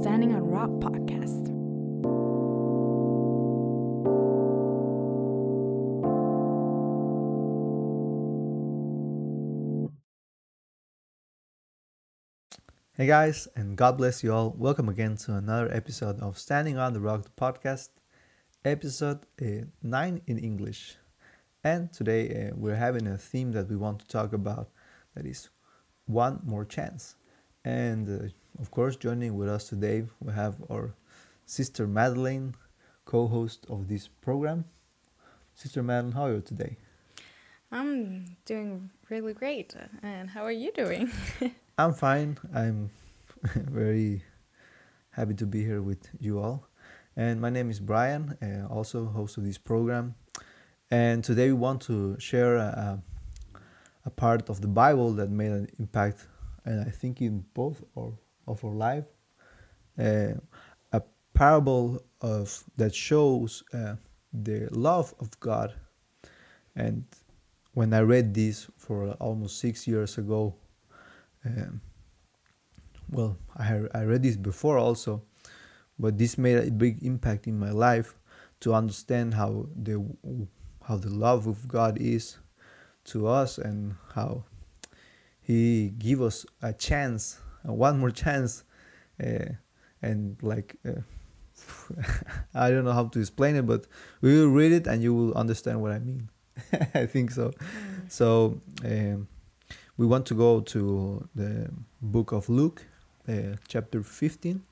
Standing on Rock podcast. Hey guys, and God bless you all. Welcome again to another episode of Standing on the Rock podcast, episode uh, 9 in English. And today uh, we're having a theme that we want to talk about that is one more chance. And uh, of course, joining with us today, we have our sister Madeline, co host of this program. Sister Madeline, how are you today? I'm doing really great. And how are you doing? I'm fine. I'm very happy to be here with you all. And my name is Brian, uh, also host of this program. And today we want to share a, a part of the Bible that made an impact, and I think in both our, of our life. Uh, a parable of that shows uh, the love of God. And when I read this for almost six years ago, um, well, I, I read this before also, but this made a big impact in my life to understand how the how the love of God is to us and how He give us a chance, one more chance, uh, and like uh, I don't know how to explain it, but we will read it and you will understand what I mean. I think so. Mm. So. Um, we want to go to the book of Luke, uh, chapter 15.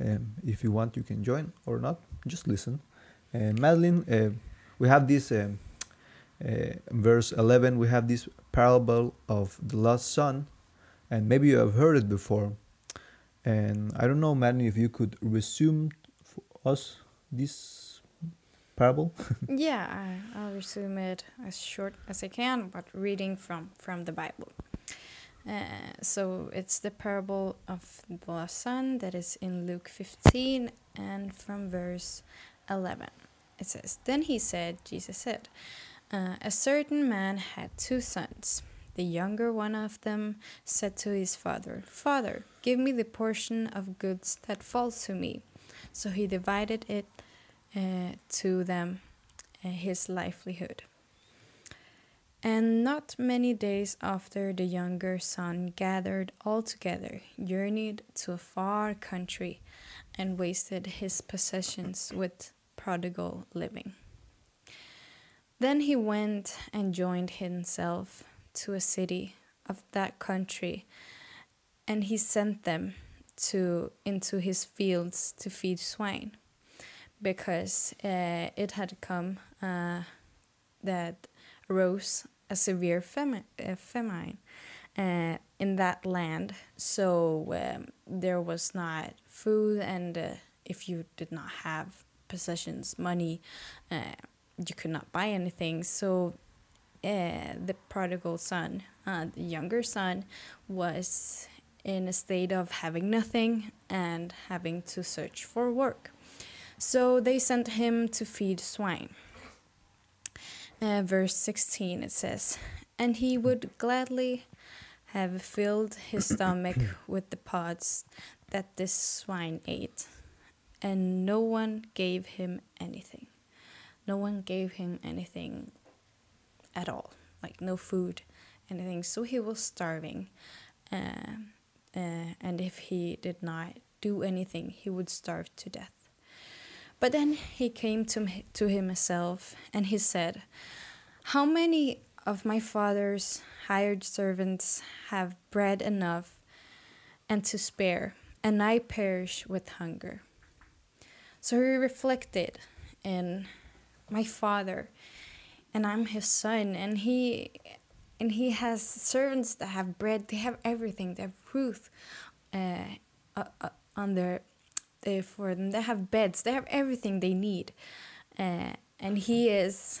Um, if you want, you can join or not. Just listen. Uh, Madeline, uh, we have this um, uh, verse 11. We have this parable of the lost son, and maybe you have heard it before. And I don't know, Madeline, if you could resume for us this parable? yeah, I, will resume it as short as I can, but reading from from the Bible. Uh, so it's the parable of the son that is in Luke 15 and from verse 11. It says, Then he said, Jesus said, uh, A certain man had two sons. The younger one of them said to his father, Father, give me the portion of goods that falls to me. So he divided it uh, to them uh, his livelihood. And not many days after, the younger son gathered all together, journeyed to a far country, and wasted his possessions with prodigal living. Then he went and joined himself to a city of that country, and he sent them to into his fields to feed swine because uh, it had come uh, that arose a severe uh, famine uh, in that land. So um, there was not food, and uh, if you did not have possessions, money, uh, you could not buy anything. So the prodigal son, the younger son, was in a state of having nothing and having to search for work. So they sent him to feed swine. Uh, verse 16 it says, And he would gladly have filled his stomach with the pods that this swine ate, and no one gave him anything. No one gave him anything at all, like no food, anything. So he was starving. Uh, uh, and if he did not do anything, he would starve to death. But then he came to, to himself and he said, How many of my father's hired servants have bread enough and to spare, and I perish with hunger? So he reflected and my father, and I'm his son, and he and he has servants that have bread, they have everything, they have roof uh, uh, on their uh, for them. They have beds. They have everything they need, uh, and he is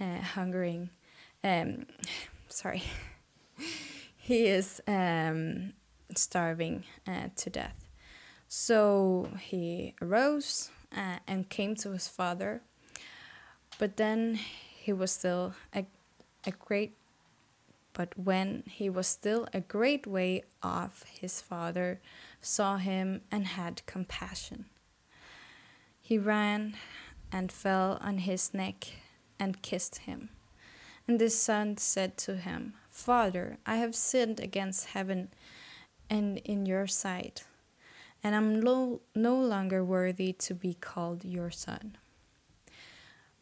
uh, hungering. Um, sorry, he is um, starving uh, to death. So he arose uh, and came to his father, but then he was still a, a great But when he was still a great way off, his father saw him and had compassion. He ran and fell on his neck and kissed him. And the son said to him, Father, I have sinned against heaven and in your sight, and i'm no, no longer worthy to be called your son.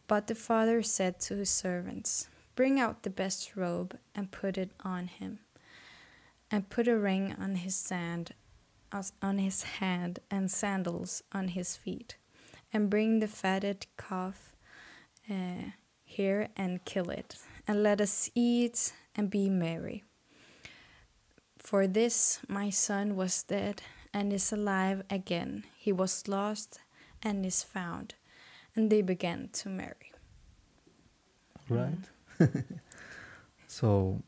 But the father said to his servants, Bring out the best robe and put it on him, and put a ring on his hand, on his hand and sandals on his feet, and bring the fatted calf uh, here and kill it, and let us eat and be merry. For this my son was dead and is alive again. He was lost and is found. And they began to marry. Right. Mm. so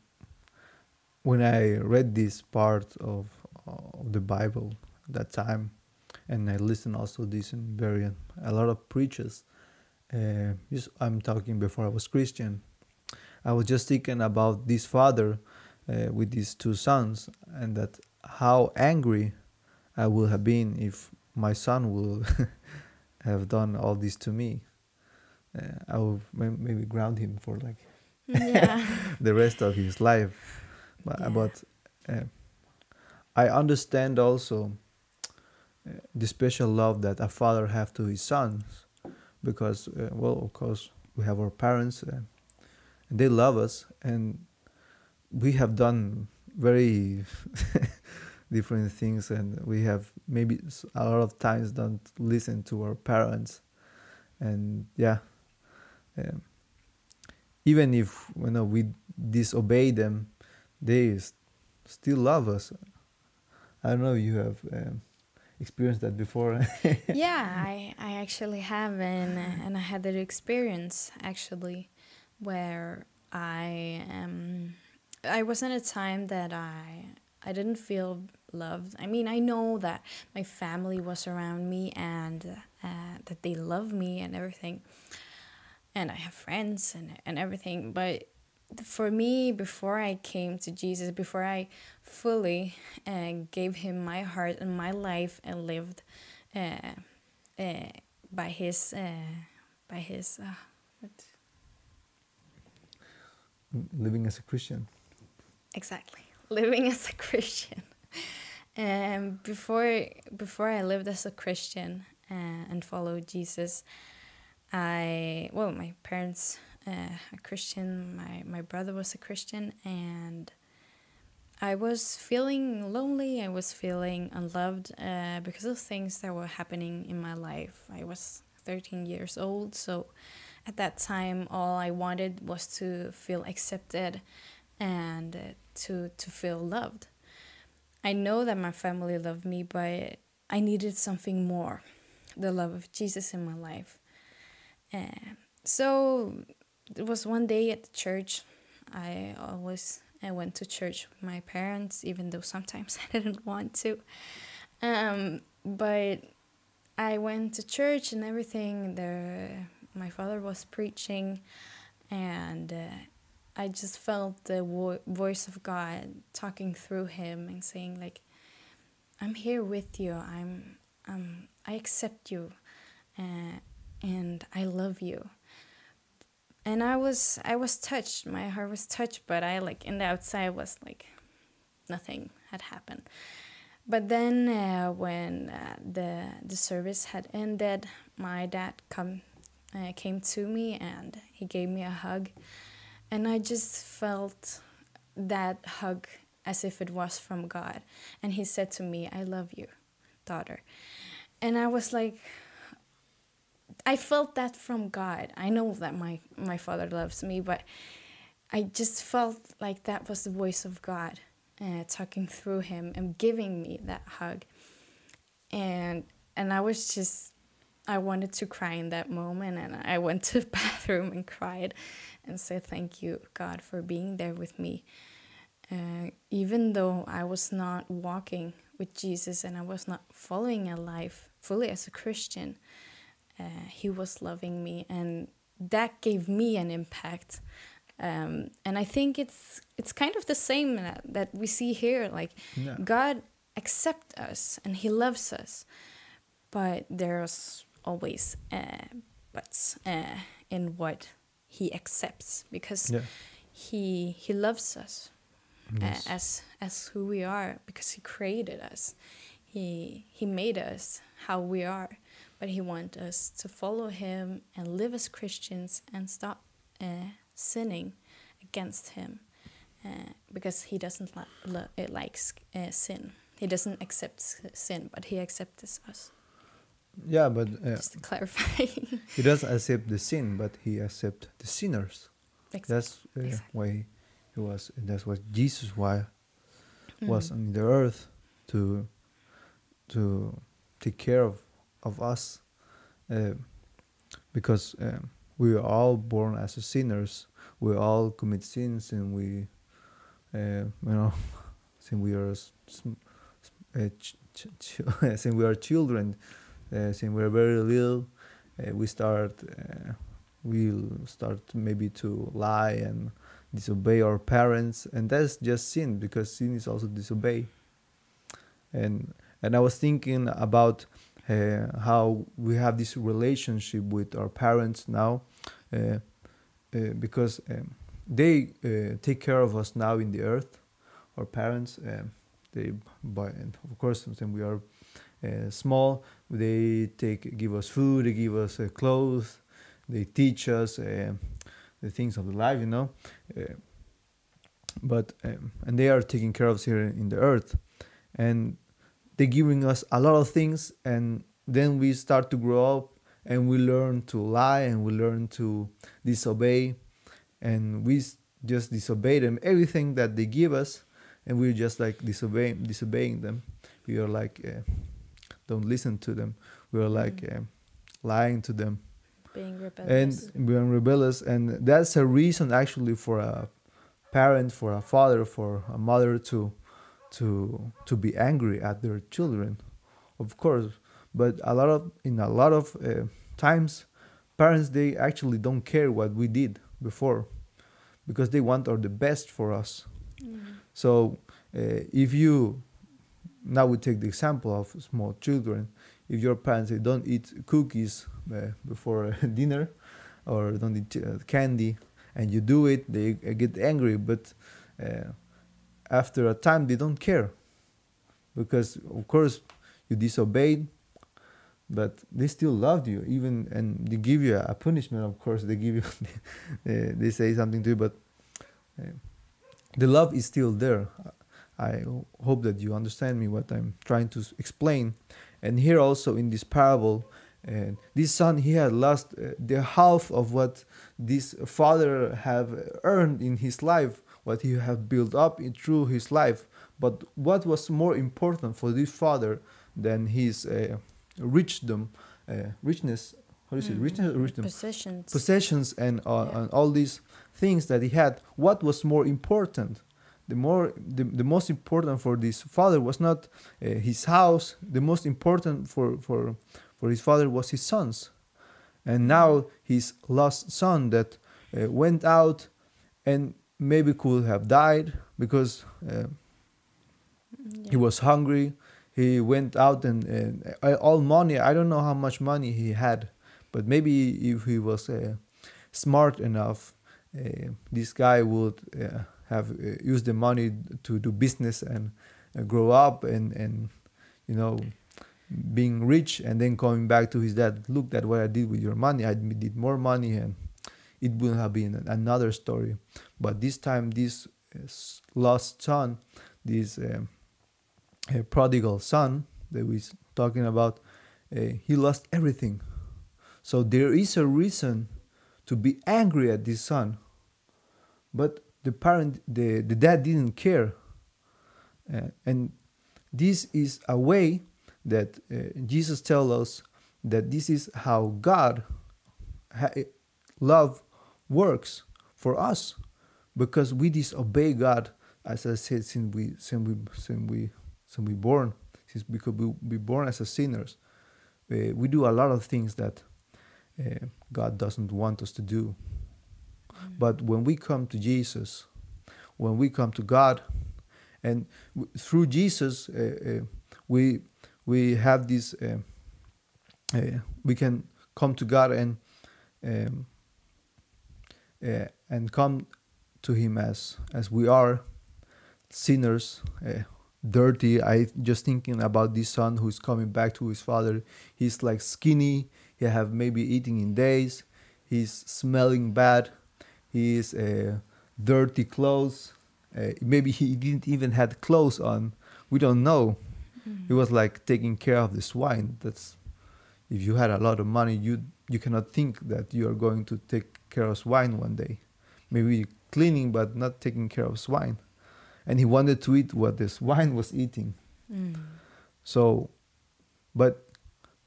when I read this part of, of the Bible that time, and I listened also this in very a lot of preachers. Uh, I'm talking before I was Christian. I was just thinking about this father uh, with these two sons, and that how angry I would have been if my son would have done all this to me. Uh, I will maybe ground him for like yeah. the rest of his life. But, yeah. but uh, I understand also uh, the special love that a father have to his sons, because uh, well, of course, we have our parents, uh, and they love us, and we have done very different things and we have maybe a lot of times don't listen to our parents. And yeah um, even if you know we disobey them they still love us. I don't know you have um, experienced that before. Yeah i i actually have and and i had that experience actually where i um I was in a time that I I didn't feel loved. I mean, I know that my family was around me and uh, that they love me and everything, and I have friends and and everything. But for me, before I came to Jesus, before I fully uh, gave Him my heart and my life and lived uh, uh by His uh, by His uh, living as a Christian exactly living as a Christian. Um, before before I lived as a Christian uh, and followed Jesus, I well my parents uh, a Christian, my my brother was a Christian, and I was feeling lonely. I was feeling unloved uh, because of things that were happening in my life. I was thirteen years old, so at that time, all I wanted was to feel accepted and uh, to to feel loved. I know that my family loved me, but I needed something more, the love of Jesus in my life. Uh, so it was one day at the church. I always I went to church with my parents, even though sometimes I didn't want to. Um, but I went to church and everything. There, my father was preaching, and uh, I just felt the vo- voice of God talking through him and saying like I'm here with you. I'm um I accept you uh, and I love you. And I was I was touched. My heart was touched, but I like in the outside was like nothing had happened. But then uh, when uh, the the service had ended, my dad come uh, came to me and he gave me a hug and I just felt that hug as if it was from God. And He said to me, I love you, daughter. And I was like, I felt that from God. I know that my, my father loves me, but I just felt like that was the voice of God uh, talking through him and giving me that hug. And and I was just I wanted to cry in that moment and I went to the bathroom and cried and said thank you God for being there with me. Uh, even though I was not walking with Jesus and I was not following a life fully as a Christian, uh, He was loving me, and that gave me an impact um, and I think it's it's kind of the same that, that we see here. Like Yeah. God accepts us and He loves us, but there's always uh, buts uh, in what He accepts because Yeah. He He loves us Yes. uh, as as who we are because He created us. He He made us how we are, but He wants us to follow Him and live as Christians and stop uh, sinning against Him uh, because He doesn't li- li- uh, likes uh, sin. He doesn't accept s- sin, but He accepts us. Yeah, but uh, Just to clarify. he doesn't accept the sin, but he accepts the sinners. Exactly. That's uh, Exactly. why he was. That's what Jesus why was Mm. on the earth to to take care of of us, uh, because um, we are all born as sinners. We all commit sins, and we, uh, you know, since we are uh, ch- ch- ch- since we are children, since we are very little, uh, we start uh, we'll start maybe to lie and disobey our parents. And that's just sin because sin is also disobey. And and i was thinking about uh, how we have this relationship with our parents now uh, uh, because um, they uh, take care of us now in the earth our parents um, they and of course when we are uh, small. They take give us food they give us uh, clothes. They teach us uh, the things of the life you know? Uh, but um, and they are taking care of us here in the earth. And they're giving us a lot of things and then we start to grow up and we learn to lie and we learn to disobey. And we just disobey them everything that they give us and we're just like disobeying disobeying them. We are like uh, don't listen to them we are like Mm. uh, lying to them Being and rebellious. being rebellious and that's a reason actually for a parent for a father for a mother to to to be angry at their children of course but a lot of in a lot of uh, times parents they actually don't care what we did before because they want or the best for us Mm. so uh, if you now we take the example of small children. If your parents say don't eat cookies uh, before dinner, or don't eat uh, candy, and you do it, they get angry. But uh, after a time, they don't care because, of course, you disobeyed. But they still loved you, even and they give you a punishment. Of course, they give you, they say something to you, but uh, the love is still there. I hope that you understand me what I'm trying to explain. And here also in this parable, uh, this son he had lost uh, the half of what this father have earned in his life, what he have built up in, through his life. But what was more important for this father than his uh, richdom, uh, richness? How do you say Mm. richness? Richdom Possessions. possessions and, uh, Yeah. and all these things that he had what was more important the more the, the most important for this father was not uh, his house. The most important for for for his father was his sons. And now his lost son that uh, went out and maybe could have died because uh, he was hungry. He went out and, and uh, all money i don't know how much money he had but maybe if he was uh, smart enough uh, this guy would uh, have uh, used the money to do business and uh, grow up and and you know being rich and then coming back to his dad look at what i did with your money i did more money and it would have been another story. But this time this uh, lost son this prodigal son that we're talking about uh, he lost everything. So there is a reason to be angry at this son. But the parent the, the dad didn't care. Uh, and this is a way that uh, jesus tells us that this is how god ha- love works for us because we disobey god as i said since we since we since we since we born since we could be, born as sinners. Uh, we do a lot of things that uh, god doesn't want us to do But when we come to Jesus, when we come to God, and w- through Jesus, uh, uh, we we have this. Uh, uh, we can come to God and um, uh, and come to Him as as we are sinners, dirty. I just thinking about this son who's coming back to his father. He's like skinny. He have maybe eating in days. He's smelling bad. He's uh, dirty clothes. Uh, maybe he didn't even had clothes on. We don't know. He was like taking care of the swine. That's if you had a lot of money, you you cannot think that you are going to take care of swine one day. Maybe cleaning, but not taking care of swine. And he wanted to eat what the swine was eating. Mm. So, but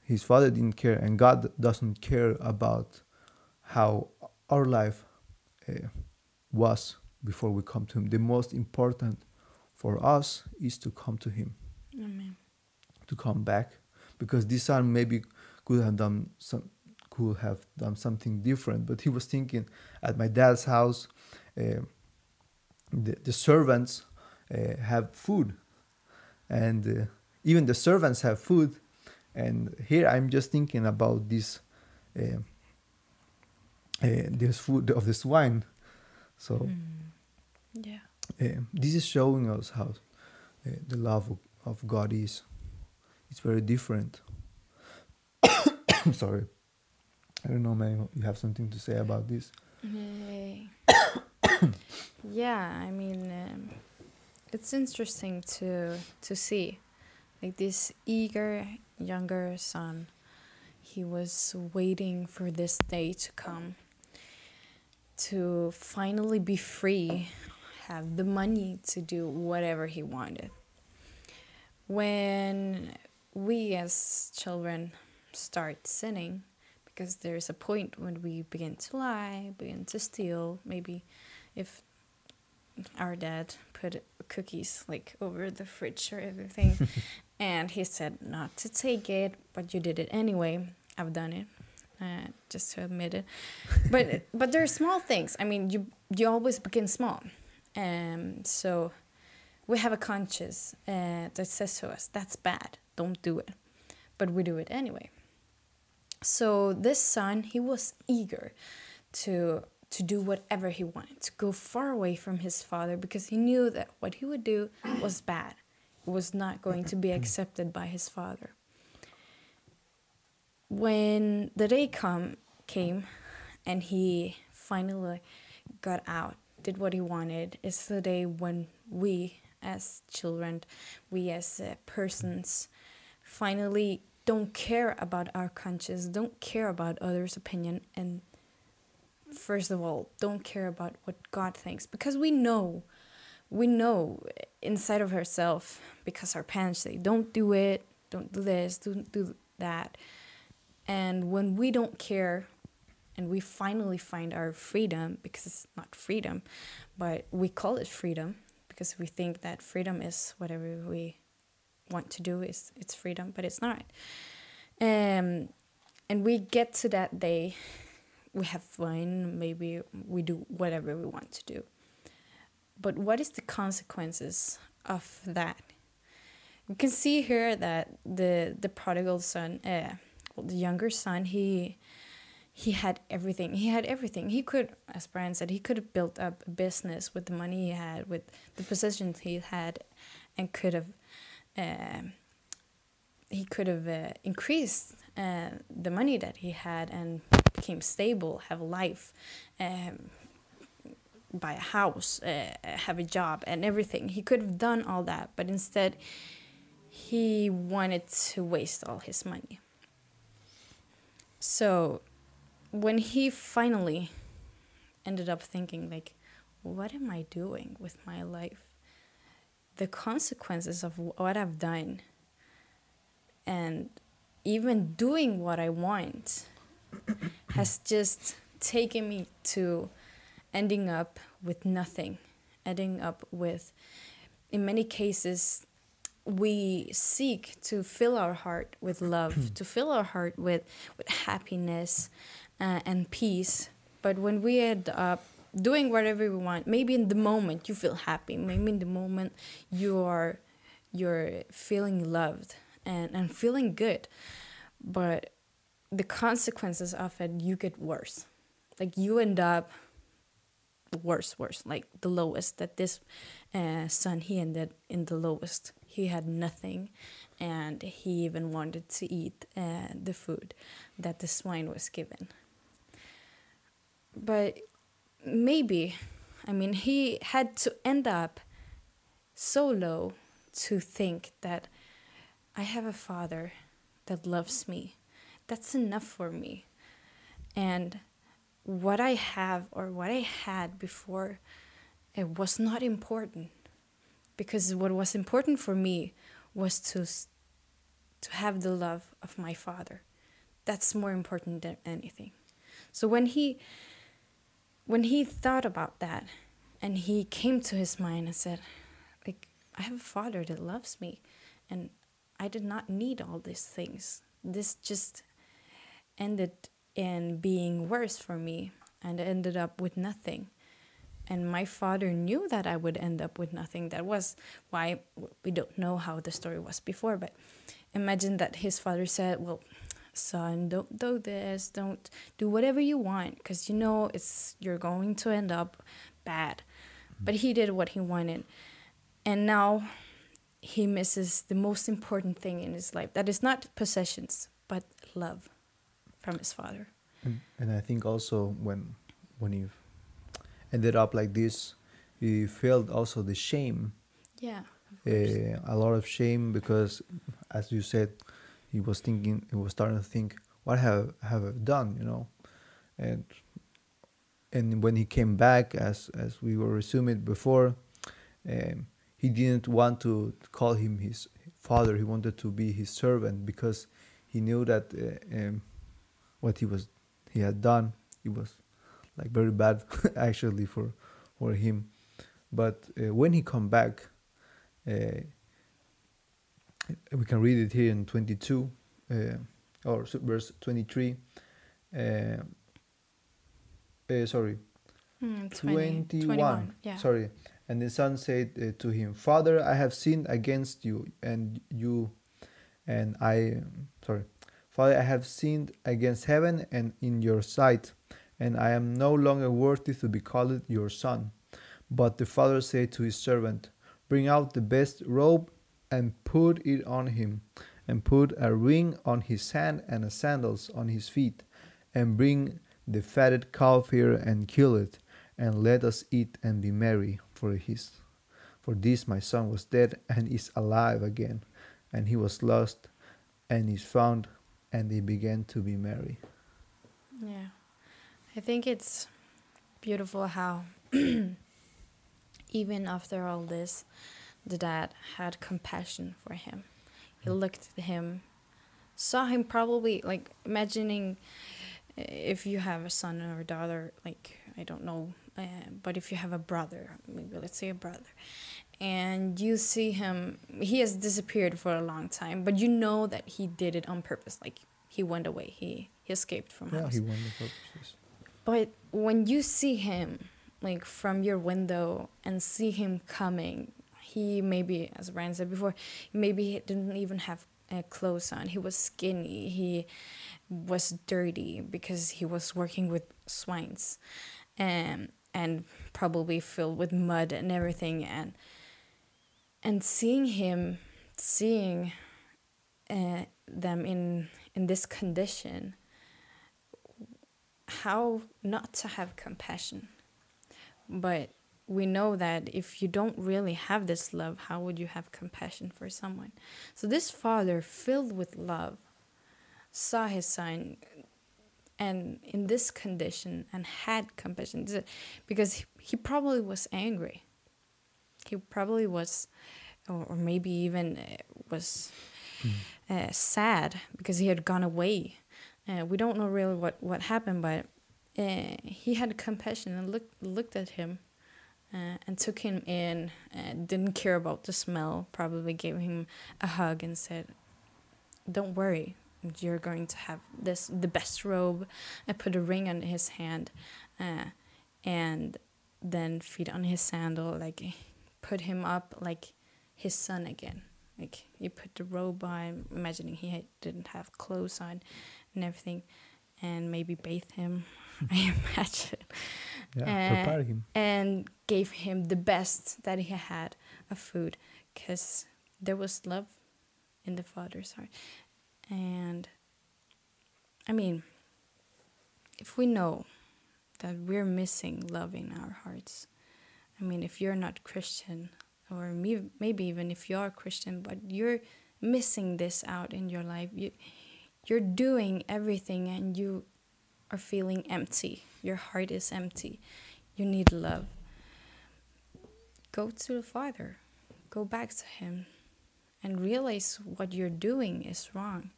his father didn't care, and God doesn't care about how our life uh, was before we come to Him. The most important for us is to come to Him, Amen. to come back, because this son maybe could have done some, could have done something different, but he was thinking, at my dad's house, uh, the, the servants uh, have food, and uh, even the servants have food, and here I'm just thinking about this, uh, uh, this food of this wine. So Mm. Yeah. uh, this is showing us how uh, the love of, of God is. It's very different. I'm sorry. I don't know, man. You have something to say about this? Yay. yeah, I mean, um, it's interesting to to see, like this eager younger son. He was waiting for this day to come. To finally be free, have the money to do whatever he wanted. When we as children start sinning, because there's a point when we begin to lie, begin to steal. Maybe if our dad put cookies like over the fridge or everything, and he said not to take it, but you did it anyway. I've done it, just to admit it. But but there are small things. I mean, you you always begin small, um. So we have a conscience uh, that says to us that's bad. Don't do it, but we do it anyway. So this son, he was eager to to do whatever he wanted, to go far away from his father because he knew that what he would do was bad. It was not going to be accepted by his father. When the day come came and he finally got out, did what he wanted, is the day when we as children, we as uh, persons finally don't care about our conscience, don't care about others' opinion, and first of all, don't care about what God thinks because we know, we know inside of ourselves because our parents say, don't do it, don't do this, don't do that. And when we don't care and we finally find our freedom, because it's not freedom, but we call it freedom because we think that freedom is whatever we want to do is it's freedom, but it's not. Um, and we get to that day, we have fun, maybe we do whatever we want to do. But what is the consequences of that? You can see here that the the prodigal son, uh, the younger son, he he had everything. He had everything. He could, as Brian said, he could have built up a business with the money he had, with the possessions he had, and could have uh, he could have uh, increased uh, the money that he had and became stable, have a life, um, buy a house, uh, have a job, and everything. He could have done all that, but instead, he wanted to waste all his money. So, when he finally ended up thinking, like, what am I doing with my life? The consequences of what I've done and even doing what I want has just taken me to ending up with nothing, ending up with, in many cases, we seek to fill our heart with love, to fill our heart with, with happiness uh, and peace. But when we end up doing whatever we want. Maybe in the moment you feel happy. Maybe in the moment you are you're feeling loved and, and feeling good. But the consequences of it you get worse. Like you end up worse, worse, like the lowest that this uh, son he ended in the lowest. He had nothing and he even wanted to eat uh, the food that the swine was given. But maybe, I mean, he had to end up so low to think that I have a father that loves me. That's enough for me. And what I have or what I had before, it was not important. Because what was important for me was to, to have the love of my father. That's more important than anything. So when he when he thought about that and he came to his mind and said like i have a father that loves me and i did not need all these things this just ended in being worse for me and ended up with nothing and my father knew that i would end up with nothing. That was why we don't know how the story was before but imagine that his father said well son don't do this. Don't do whatever you want because you know it's you're going to end up bad. But he did what he wanted. And now he misses the most important thing in his life. That is not possessions but love from his father. And, and i think also when when he ended up like this he felt also the shame. Yeah uh, a lot of shame because as you said he was thinking he was starting to think what have have I done you know? And and when he came back as as we were resuming before um, he didn't want to call him his father. He wanted to be his servant because he knew that uh, um, what he was he had done it was like very bad actually for for him. But uh, when he come back uh, we can read it here in 22 uh, or verse 23 uh, uh, sorry. Mm, 21, 21 yeah. Sorry. And the son said uh, to him father i have sinned against you and you and i sorry. Father i have sinned against heaven and in your sight and i am no longer worthy to be called your son but the father said to his servant bring out the best robe and put it on him and put a ring on his hand and sandals on his feet and bring the fatted calf here and kill it and let us eat and be merry for his for this my son was dead and is alive again and he was lost and is found and they began to be merry Yeah. I think it's beautiful how even after all this the dad had compassion for him. He looked at him, saw him probably like imagining uh, if you have a son or a daughter, like I don't know, uh, but if you have a brother, maybe let's say a brother, and you see him, he has disappeared for a long time, but you know that he did it on purpose. Like he went away, he he escaped from yeah house. he won the purposes But when you see him, like from your window, and see him coming, he maybe, as Brian said before, maybe he didn't even have uh, clothes on. He was skinny. He was dirty because he was working with swines, um, and probably filled with mud and everything. And and seeing him, seeing uh, them in in this condition, how not to have compassion. But we know that if you don't really have this love, how would you have compassion for someone? So this father, filled with love, saw his son and in this condition and had compassion because he, he probably was angry. He probably was, or, maybe even uh, was uh, sad because he had gone away. Uh, we don't know really what, what happened, but uh, he had compassion and looked looked at him uh, and took him in. Uh, didn't care about the smell. Probably gave him a hug and said, "Don't worry, you're going to have this the best robe." I put a ring on his hand, uh, and then feet on his sandal, like put him up like his son again. Like you put the robe on, imagining he didn't have clothes on and everything, and maybe bathe him. I imagine. Yeah, uh, prepare him. And gave him the best that he had of food, because there was love in the father's heart, and I mean, if we know that we're missing love in our hearts, I mean, if you're not Christian, or me, maybe even if you are Christian, but you're missing this out in your life, you, you're doing everything and you are feeling empty. Your heart is empty. You need love. Go to the Father. Go back to Him and realize what you're doing is wrong.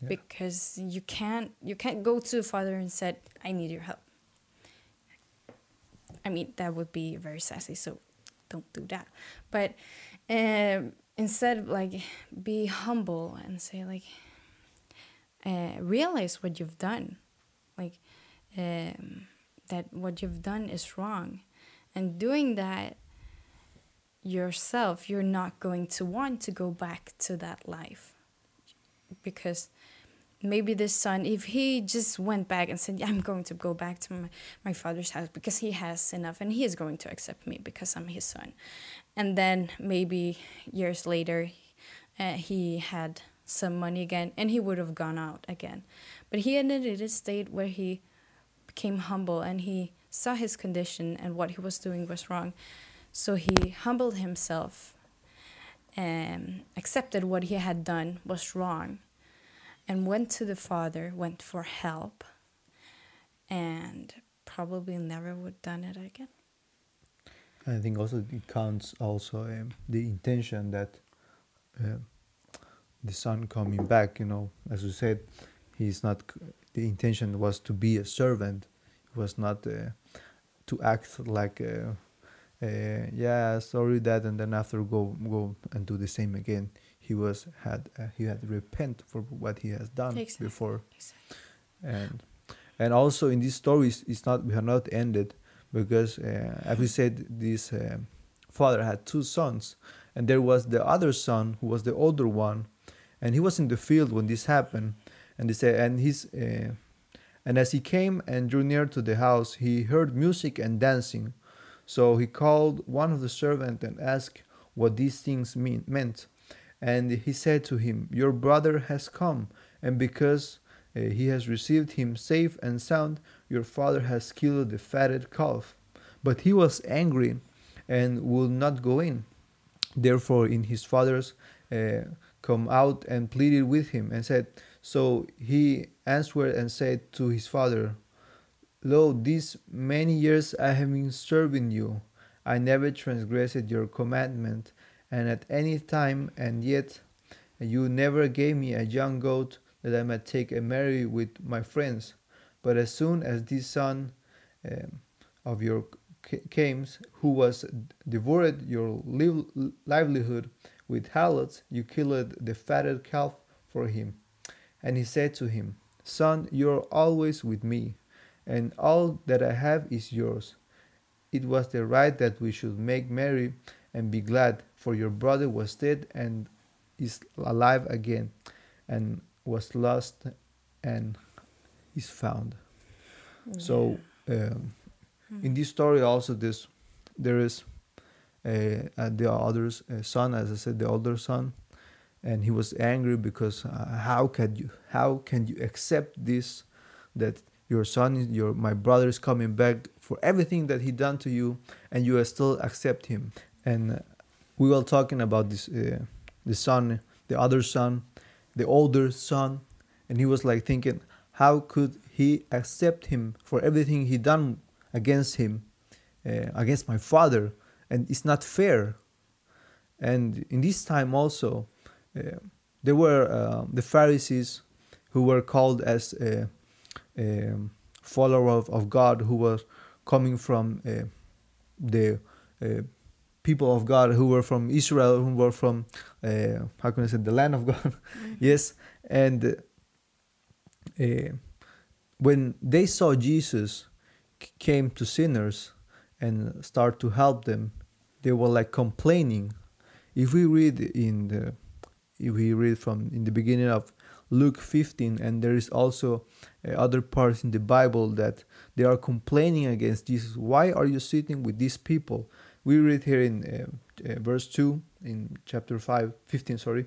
Yeah. Because you can't you can't go to the Father and said, I need your help. I mean that would be very sassy, so don't do that. But um, instead, like, be humble and say, like, uh, realize what you've done, like, um, that what you've done is wrong, and doing that yourself, you're not going to want to go back to that life. Because maybe this son if he just went back and said yeah, i'm going to go back to my, my father's house because he has enough and he is going to accept me because i'm his son. And then maybe years later uh, he had some money again and he would have gone out again. But he ended in a state where he became humble and he saw his condition and what he was doing was wrong. So he humbled himself and accepted what he had done was wrong and went to the father, went for help, and probably never would done it again. I think also it counts also um, the intention that uh, the son coming back. You know, as you said, he's not. The intention was to be a servant. It was not uh, to act like. Uh, uh, yeah, sorry that, and then after go go and do the same again he was had uh, he had repent for what he has done exactly. before exactly. and and also in these stories it's not we have not ended because uh, as we said this uh, father had two sons and there was the other son who was the older one and he was in the field when this happened and they said and he's uh, and as he came and drew near to the house he heard music and dancing so he called one of the servants and asked what these things mean, meant and he said to him, Your brother has come, and because uh, he has received him safe and sound, your father has killed the fatted calf. But he was angry and would not go in. Therefore, in his father's uh, come out and pleaded with him and said, So he answered and said to his father, Lo, these many years I have been serving you. I never transgressed your commandment and at any time, and yet you never gave me a young goat that I might take a marry with my friends. But as soon as this son um, of your came, who was devoured your livelihood with harlots, you killed the fatted calf for him. And he said to him, Son, you are always with me, and all that I have is yours. It was the right that we should make merry and be glad, for your brother was dead and is alive again, and was lost and is found. Yeah. So, um, in this story, also this there is a, a the other son, as I said, the older son, and he was angry because uh, how can you how can you accept this that your son your my brother is coming back for everything that he done to you and you still accept him and we were talking about this uh, the son the other son the older son and he was like thinking how could he accept him for everything he done against him uh, against my father? And it's not fair. And in this time also uh, there were uh, the pharisees who were called as a, a follower of, of god who was coming from uh, the uh, people of God who were from Israel, who were from uh, how can I say the land of God, mm-hmm. yes, and uh, when they saw Jesus, came to sinners and start to help them, they were like complaining. If we read in the, if we read from in the beginning of Luke 15, and there is also uh, other parts in the Bible that they are complaining against Jesus. Why are you sitting with these people? We read here in uh, uh, verse 2 in chapter 5, 15, sorry.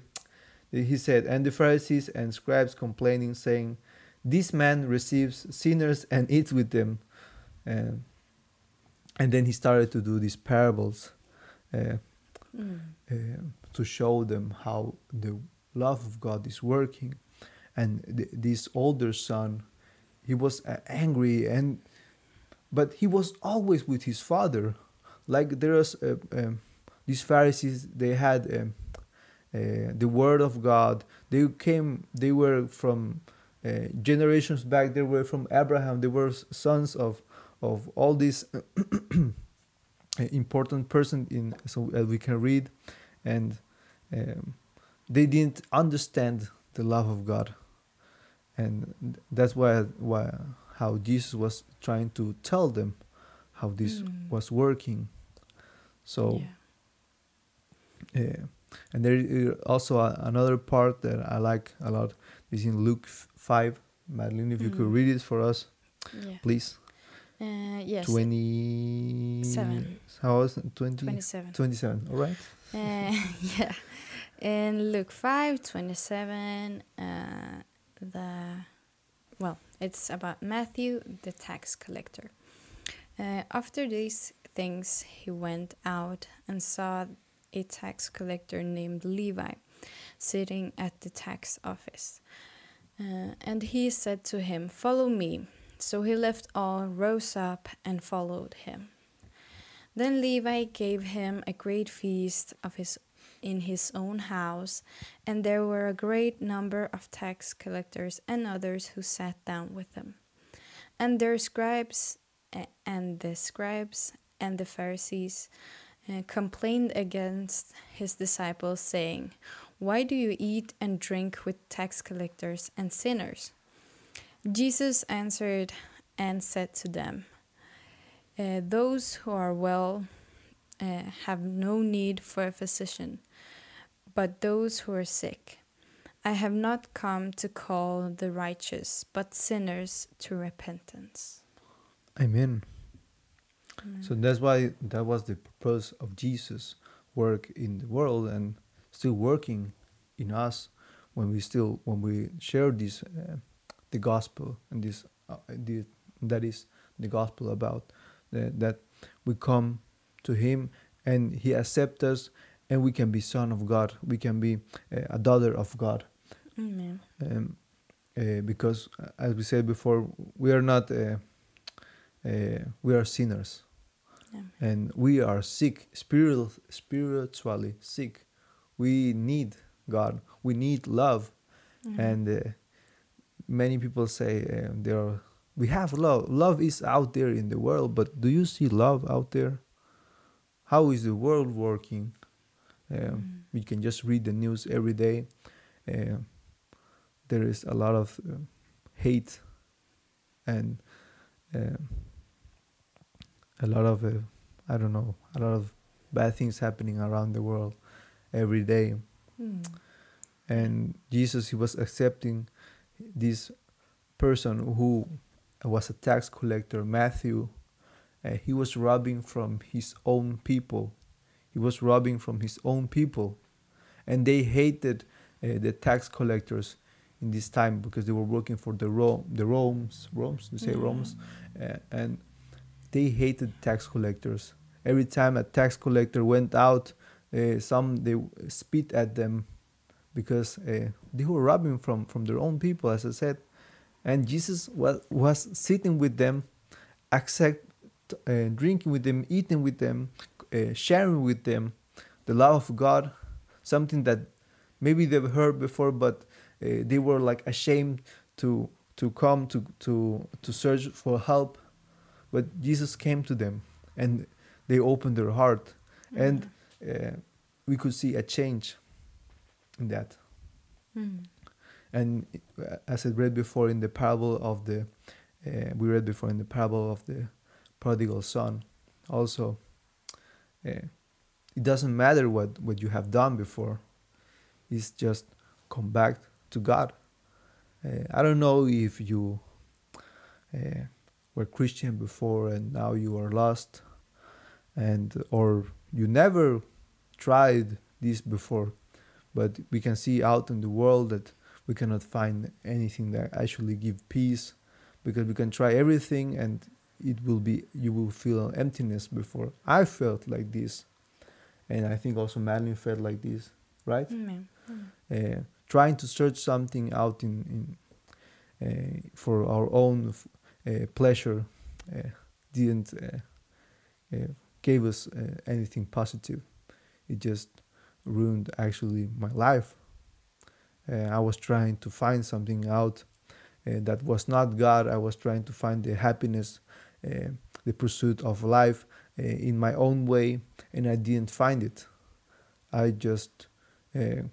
He said, And the Pharisees and scribes complaining, saying, This man receives sinners and eats with them. Uh, and then he started to do these parables uh, Mm. uh, to show them how the love of God is working. And th- this older son, he was uh, angry, and but he was always with his father. Like there was uh, um, these Pharisees, they had um, uh, the word of God. They came, they were from uh, generations back. They were from Abraham. They were sons of of all these important person in so we can read and um, they didn't understand the love of god and that's why why how jesus was trying to tell them how this Mm. was working so yeah. yeah and there is also a, another part that i like a lot is in luke 5 madeline if you could Mm. read it for us yeah. please Uh, yes. 20 Seven. how was it 20 27. 27 all right Uh, yeah. In Luke 5 27, uh, the well, it's about Matthew, the tax collector. Uh, after these things, he went out and saw a tax collector named Levi sitting at the tax office. Uh, and he said to him, Follow me. So he left all, rose up, and followed him. Then Levi gave him a great feast of his in his own house, and there were a great number of tax collectors and others who sat down with him. And their scribes and the scribes and the Pharisees uh, complained against his disciples, saying, Why do you eat and drink with tax collectors and sinners? Jesus answered and said to them, uh, Those who are well uh, have no need for a physician, but those who are sick. I have not come to call the righteous, but sinners to repentance. amen Amen. So that's why that was the purpose of Jesus' work in the world and still working in us when we still when we share this uh, the gospel and this uh, the, that is the gospel about the, that we come to Him and He accepts us and we can be son of God we can be uh, a daughter of God Amen. um, uh, because uh, as we said before we are not uh, uh, we are sinners Amen. and we are sick spiritual, spiritually sick. We need god. We need love. Amen. and uh, many people say uh, there are we have love. Love is out there in the world but do you see love out there? How is the world working? Um, Mm. we can just read the news every day. Uh, there is a lot of uh, hate and uh, a lot of uh, i don't know a lot of bad things happening around the world every day. Mm. and jesus he was accepting this person who was a tax collector matthew uh, he was robbing from his own people. He was robbing from his own people. And they hated uh, the tax collectors in this time because they were working for the Rome, the Rome's, Rome's, you say Mm. Rome's, uh, and they hated tax collectors. Every time a tax collector went out, uh, some they spit at them because uh, they were robbing from from their own people, as I said. And Jesus was was sitting with them, accept, uh, drinking with them, eating with them, uh, sharing with them the love of God, something that maybe they've heard before, but uh, they were like ashamed to to come to to to search for help. But Jesus came to them, and they opened their heart, and uh, we could see a change in that. Mm. And uh, as I read before in the parable of the, uh, we read before in the parable of the prodigal son. Also, uh, it doesn't matter what, what you have done before, it's just come back to God. Uh, I don't know if you uh, were Christian before and now you are lost, and or you never tried this before, but we can see out in the world that we cannot find anything that actually give peace because we can try everything and it will be you will feel emptiness before. I felt like this and i think also madeline felt like this right? Mm. uh, trying to search something out in, in uh, for our own uh, pleasure uh, didn't uh, uh, gave us uh, anything positive. It just ruined actually my life. Uh, i was trying to find something out uh, that was not god. I was trying to find the happiness uh, the pursuit of life uh, in my own way and i didn't find it. I just uh,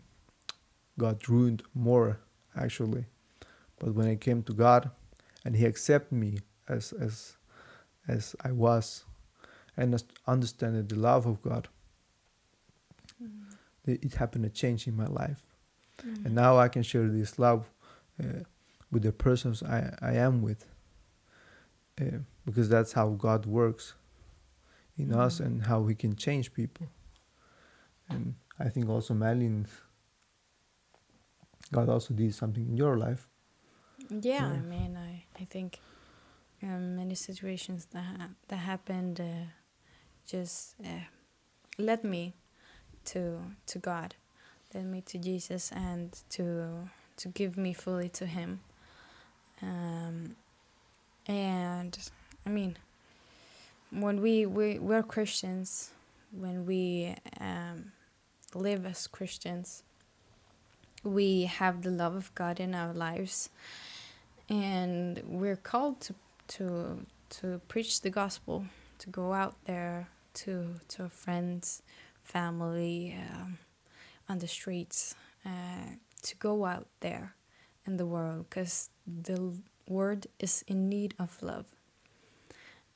got ruined more actually. But when i came to god and he accepted me as as as i was and as- understand the love of god. It it happened a change in my life. And now i can share this love uh, with the persons i, I am with uh, because that's how god works in us Mhm. and how he can change people. And i think also madeline god also did something in your life Yeah, I mean, I I think um, many situations that ha- that happened uh, just uh, led me to to God, led me to Jesus, and to to give me fully to Him. Um, and I mean, when we we we're Christians, when we um, live as Christians, we have the love of God in our lives and we're called to to to preach the gospel to go out there to to friends family um, on the streets uh, to go out there in the world because the world is in need of love.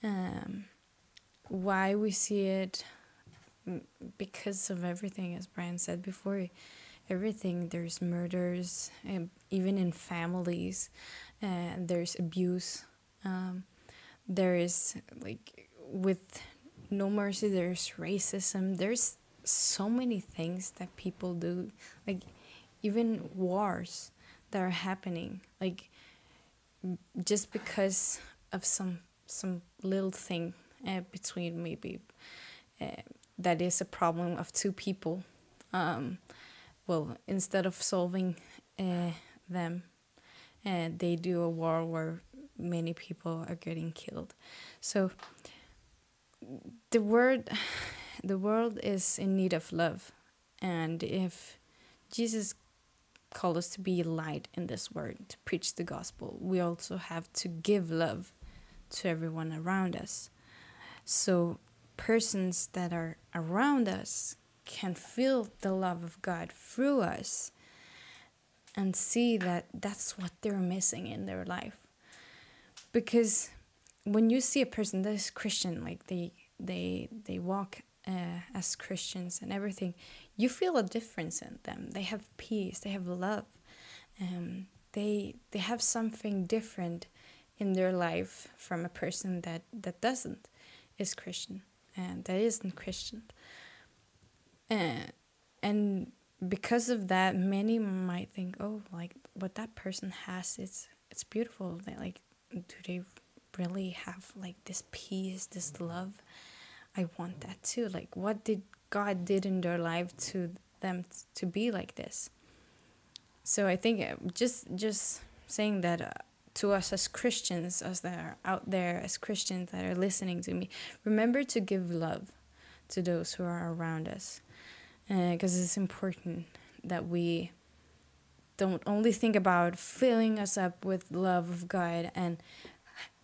Um, why we see it because of everything as brian said before everything there's murders even in families uh, there's abuse um, there is like with no mercy there's racism there's so many things that people do like even wars that are happening like just because of some some little thing uh, between maybe uh, that is a problem of two people um, well instead of solving uh, them and they do a war where many people are getting killed. So the word the world is in need of love. And if jesus called us to be light in this world to preach the gospel we also have to give love to everyone around us. So persons that are around us can feel the love of god through us and see that that's what they're missing in their life. Because when you see a person that is christian like they they they walk uh, as christians and everything you feel a difference in them. They have peace they have love um, they they have something different in their life from a person that that doesn't is christian and that isn't christian. Uh, and because of that many might think oh like what that person has it's it's beautiful they like do they really have like this peace this love? I want that too. Like what did god did in their life to them t- to be like this? So i think uh, just just saying that uh, to us as christians as that are out there as christians that are listening to me remember to give love to those who are around us because it's important that we don't only think about filling us up with love of God and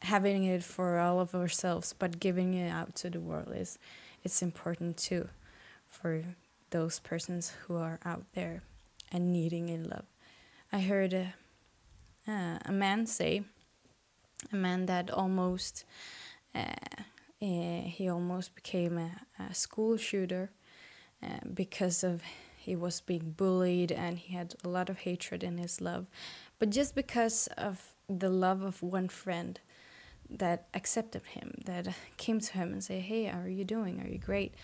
having it for all of ourselves, but giving it out to the world is it's important too for those persons who are out there and needing in love. I heard a, uh, a man say, a man that almost uh, Uh, he almost became a, a school shooter uh, because of he was being bullied and he had a lot of hatred in his love. But just because of the love of one friend that accepted him, that came to him and say, "Hey, how are you doing? Are you great?"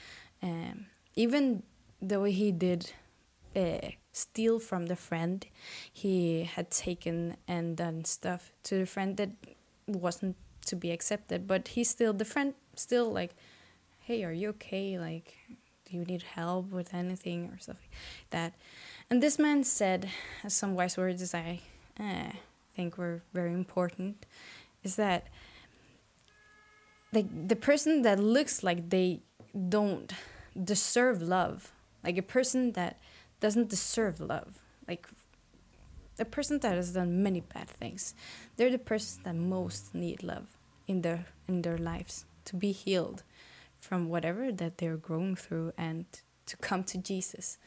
Um, even though he did uh, steal from the friend, he had taken and done stuff to the friend that wasn't to be accepted. But he still, the friend still like, "Hey, are you okay? Like, you need help with anything or stuff like that?" And this man said some wise words as I uh, think were very important. Is that like the person that looks like they don't deserve love like a person that doesn't deserve love like a person that has done many bad things they're the person that most need love in their in their lives to be healed from whatever that they're going through and to come to jesus.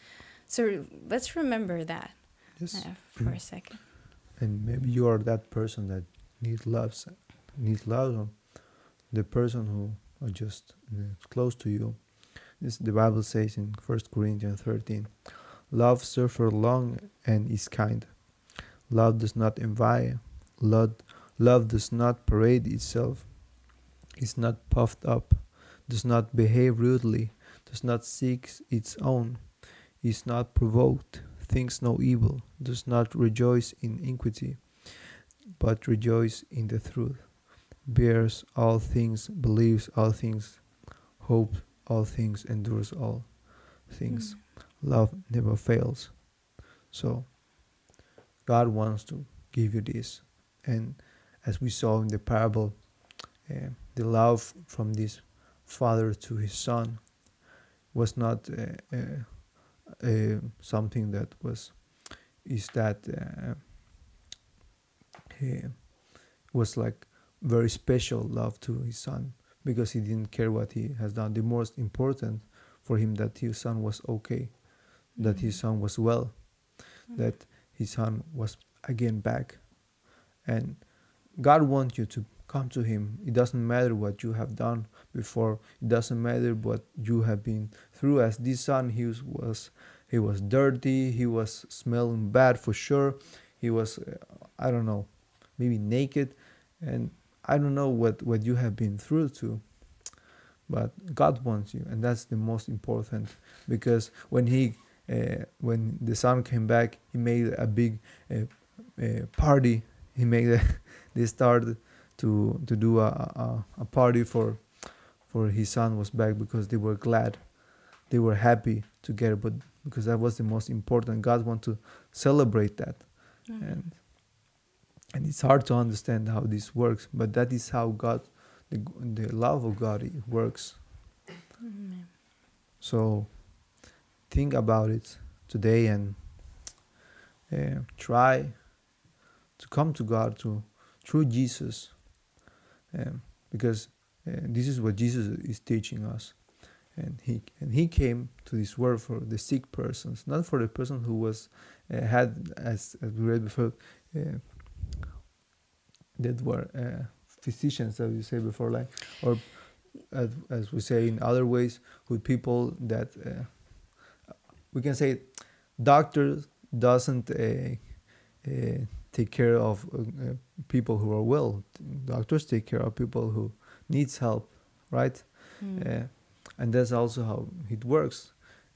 So let's remember that Yes. uh, for a second. And maybe you are that person that needs love needs love or the person who are just uh, close to you. This the bible says in First corinthians 13 love suffer long and is kind. Love does not envy. Love, love does not parade itself. Is not puffed up does not behave rudely does not seek its own is not provoked thinks no evil does not rejoice in iniquity but rejoice in the truth bears all things, believes all things, hopes all things, endures all things. Mm. Love never fails. So, God wants to give you this. And as we saw in the parable, uh, the love from this father to his son was not uh, uh, uh something that was, is that uh, he was like very special love to his son because he didn't care what he has done. The most important for him that his son was okay, that his son was well, Mm. that his son was again back. And God wants you to come to him. It doesn't matter what you have done before. It doesn't matter what you have been through. As this son, he was, he was dirty. He was smelling bad for sure. He was, uh, I don't know, maybe naked, and I don't know what, what you have been through to, but God wants you, and that's the most important. Because when he, uh, when the son came back, he made a big uh, uh, party. He made a, they started to to do a, a a party for for his son was back because they were glad, they were happy together. But because that was the most important, God want to celebrate that, Mm. and and it's hard to understand how this works but that is how god the, the love of god works Amen. so think about it today and uh, try to come to god to through jesus um, because uh, this is what jesus is teaching us. And he and he came to this world for the sick persons not for the person who was uh, had as, as we read before uh, that were physicians as you say before like or as, as we say in other ways with people that uh, we can say doctors doesn't uh, uh, take care of uh, uh, people who are well doctors take care of people who needs help right Mm. uh, and that's also how it works.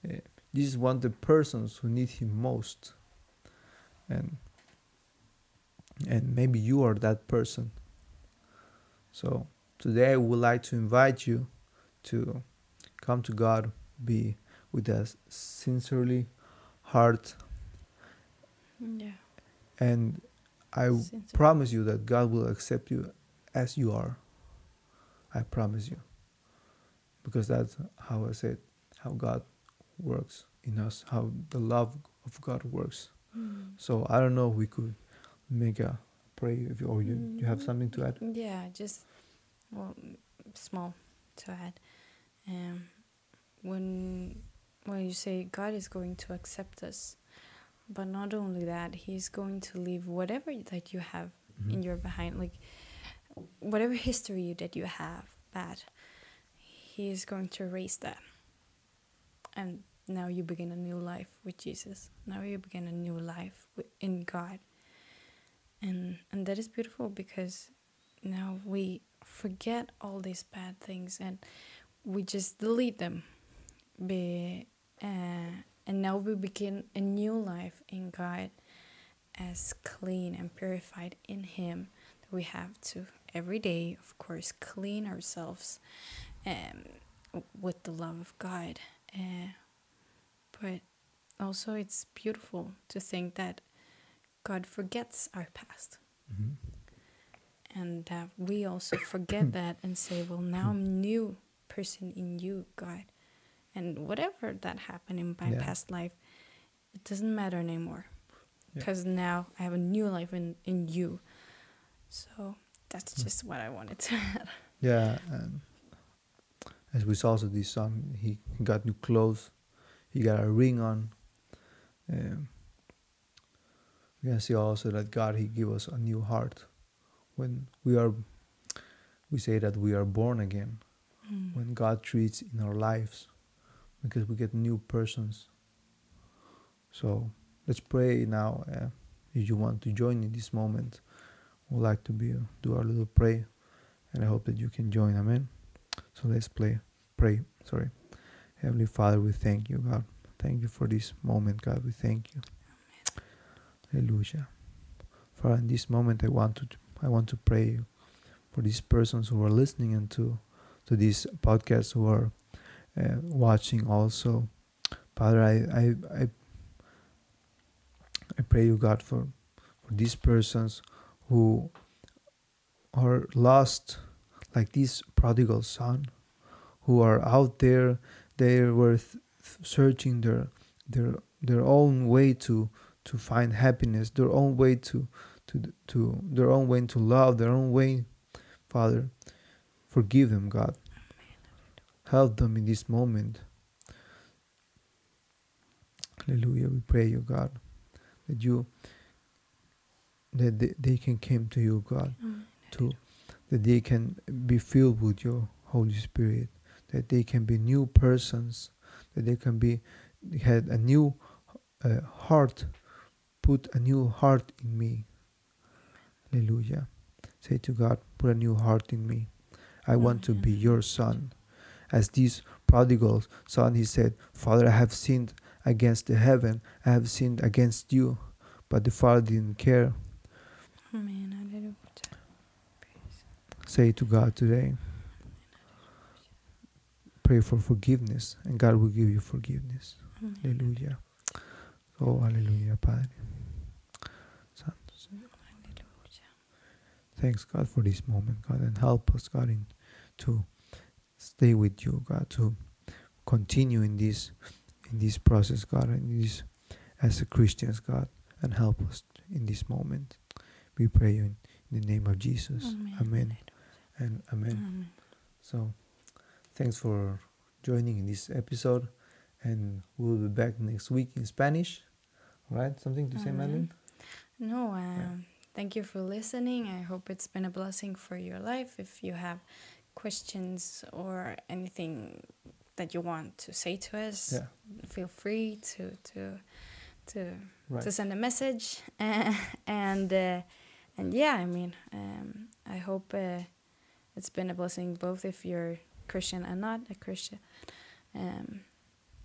Uh, Jesus want the persons who need Him most, and and maybe you are that person. So today I would like to invite you to come to God, be with us sincerely, heart, yeah. and I Since- promise you that God will accept you as you are. I promise you. Because that's how I said, how God works in us, how the love of God works. Mm. So I don't know if we could make a pray if you, or you, you have Mm. something to add. Yeah, just well, small to add. Um, when when you say God is going to accept us, but not only that, He's going to leave whatever that you have in Mhm. your behind, like whatever history that you have bad, he is going to erase that. And now you begin a new life with Jesus. Now you begin a new life in God. And and that is beautiful because now we forget all these bad things and we just delete them. Be, uh, and now we begin a new life in God as clean and purified in Him that we have to every day, of course, clean ourselves um, with the love of God. Uh, but also, it's beautiful to think that God forgets our past. Mm-hmm. And that we also forget that and say, well, now I'm a new person in you, God. And whatever that happened in my yeah. past life, it doesn't matter anymore. Because yeah. now I have a new life in, in you. So that's mm. just what I wanted to add. Yeah. And as we saw also this song, he got new clothes, he got a ring on. Um, we can see also that God He give us a new heart. When we are, we say that we are born again. Mm. When God treats in our lives, because we get new persons. So let's pray now. Uh, if you want to join in this moment, we'd like to be do our little pray, and I hope that you can join. Amen. So let's play, pray. Sorry, Heavenly Father, we thank you, God. Thank you for this moment, God. We thank you. Amen. Hallelujah. For in this moment, I want to I want to pray for these persons who are listening and to to this podcast who are uh, watching also. Father, I I I, I pray you God for for these persons who are lost like this prodigal son who are out there they were th- searching their their their own way to to find happiness, their own way to to to their own way to love, their own way. Father, forgive them, God. Help them in this moment. Hallelujah. We pray you, God, that you that they, they can come to you, God, to that they can be filled with your Holy Spirit, that they can be new persons, that they can be had a new uh, heart put a new heart in me. Hallelujah. Say to God, put a new heart in me. I want to be your son. As this prodigal son, he said, Father, I have sinned against the heaven. I have sinned against you. But the father didn't care. Amen. Say to God today. Pray for forgiveness, and God will give you forgiveness. Amen. Hallelujah. Oh, hallelujah, Padre. Thanks, God, for this moment, God, and help us, God, in, to stay with you, God, to continue in this in this process, God, and this as a Christians, God, and help us in this moment. We pray you in, in the name of Jesus. Amen. amen. And amen. amen. So, thanks for joining in this episode, and we'll be back next week in Spanish. All right? Something to say, Madeline? No. Um, yeah Thank you for listening. I hope it's been a blessing for your life. If you have questions or anything that you want to say to us, yeah. feel free to to to right. to send a message. and uh, and yeah, I mean, um, I hope uh, it's been a blessing both if you're Christian and not a Christian. Um,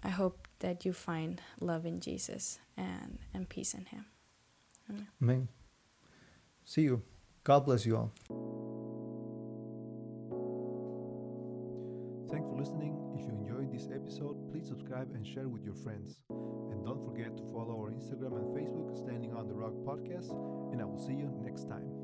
I hope that you find love in Jesus and and peace in Him. Amen. Amen. See you. God bless you all. Listening. If you enjoyed this episode, please subscribe and share with your friends. And don't forget to follow our Instagram and Facebook, Standing on the Rock Podcast. And I will see you next time.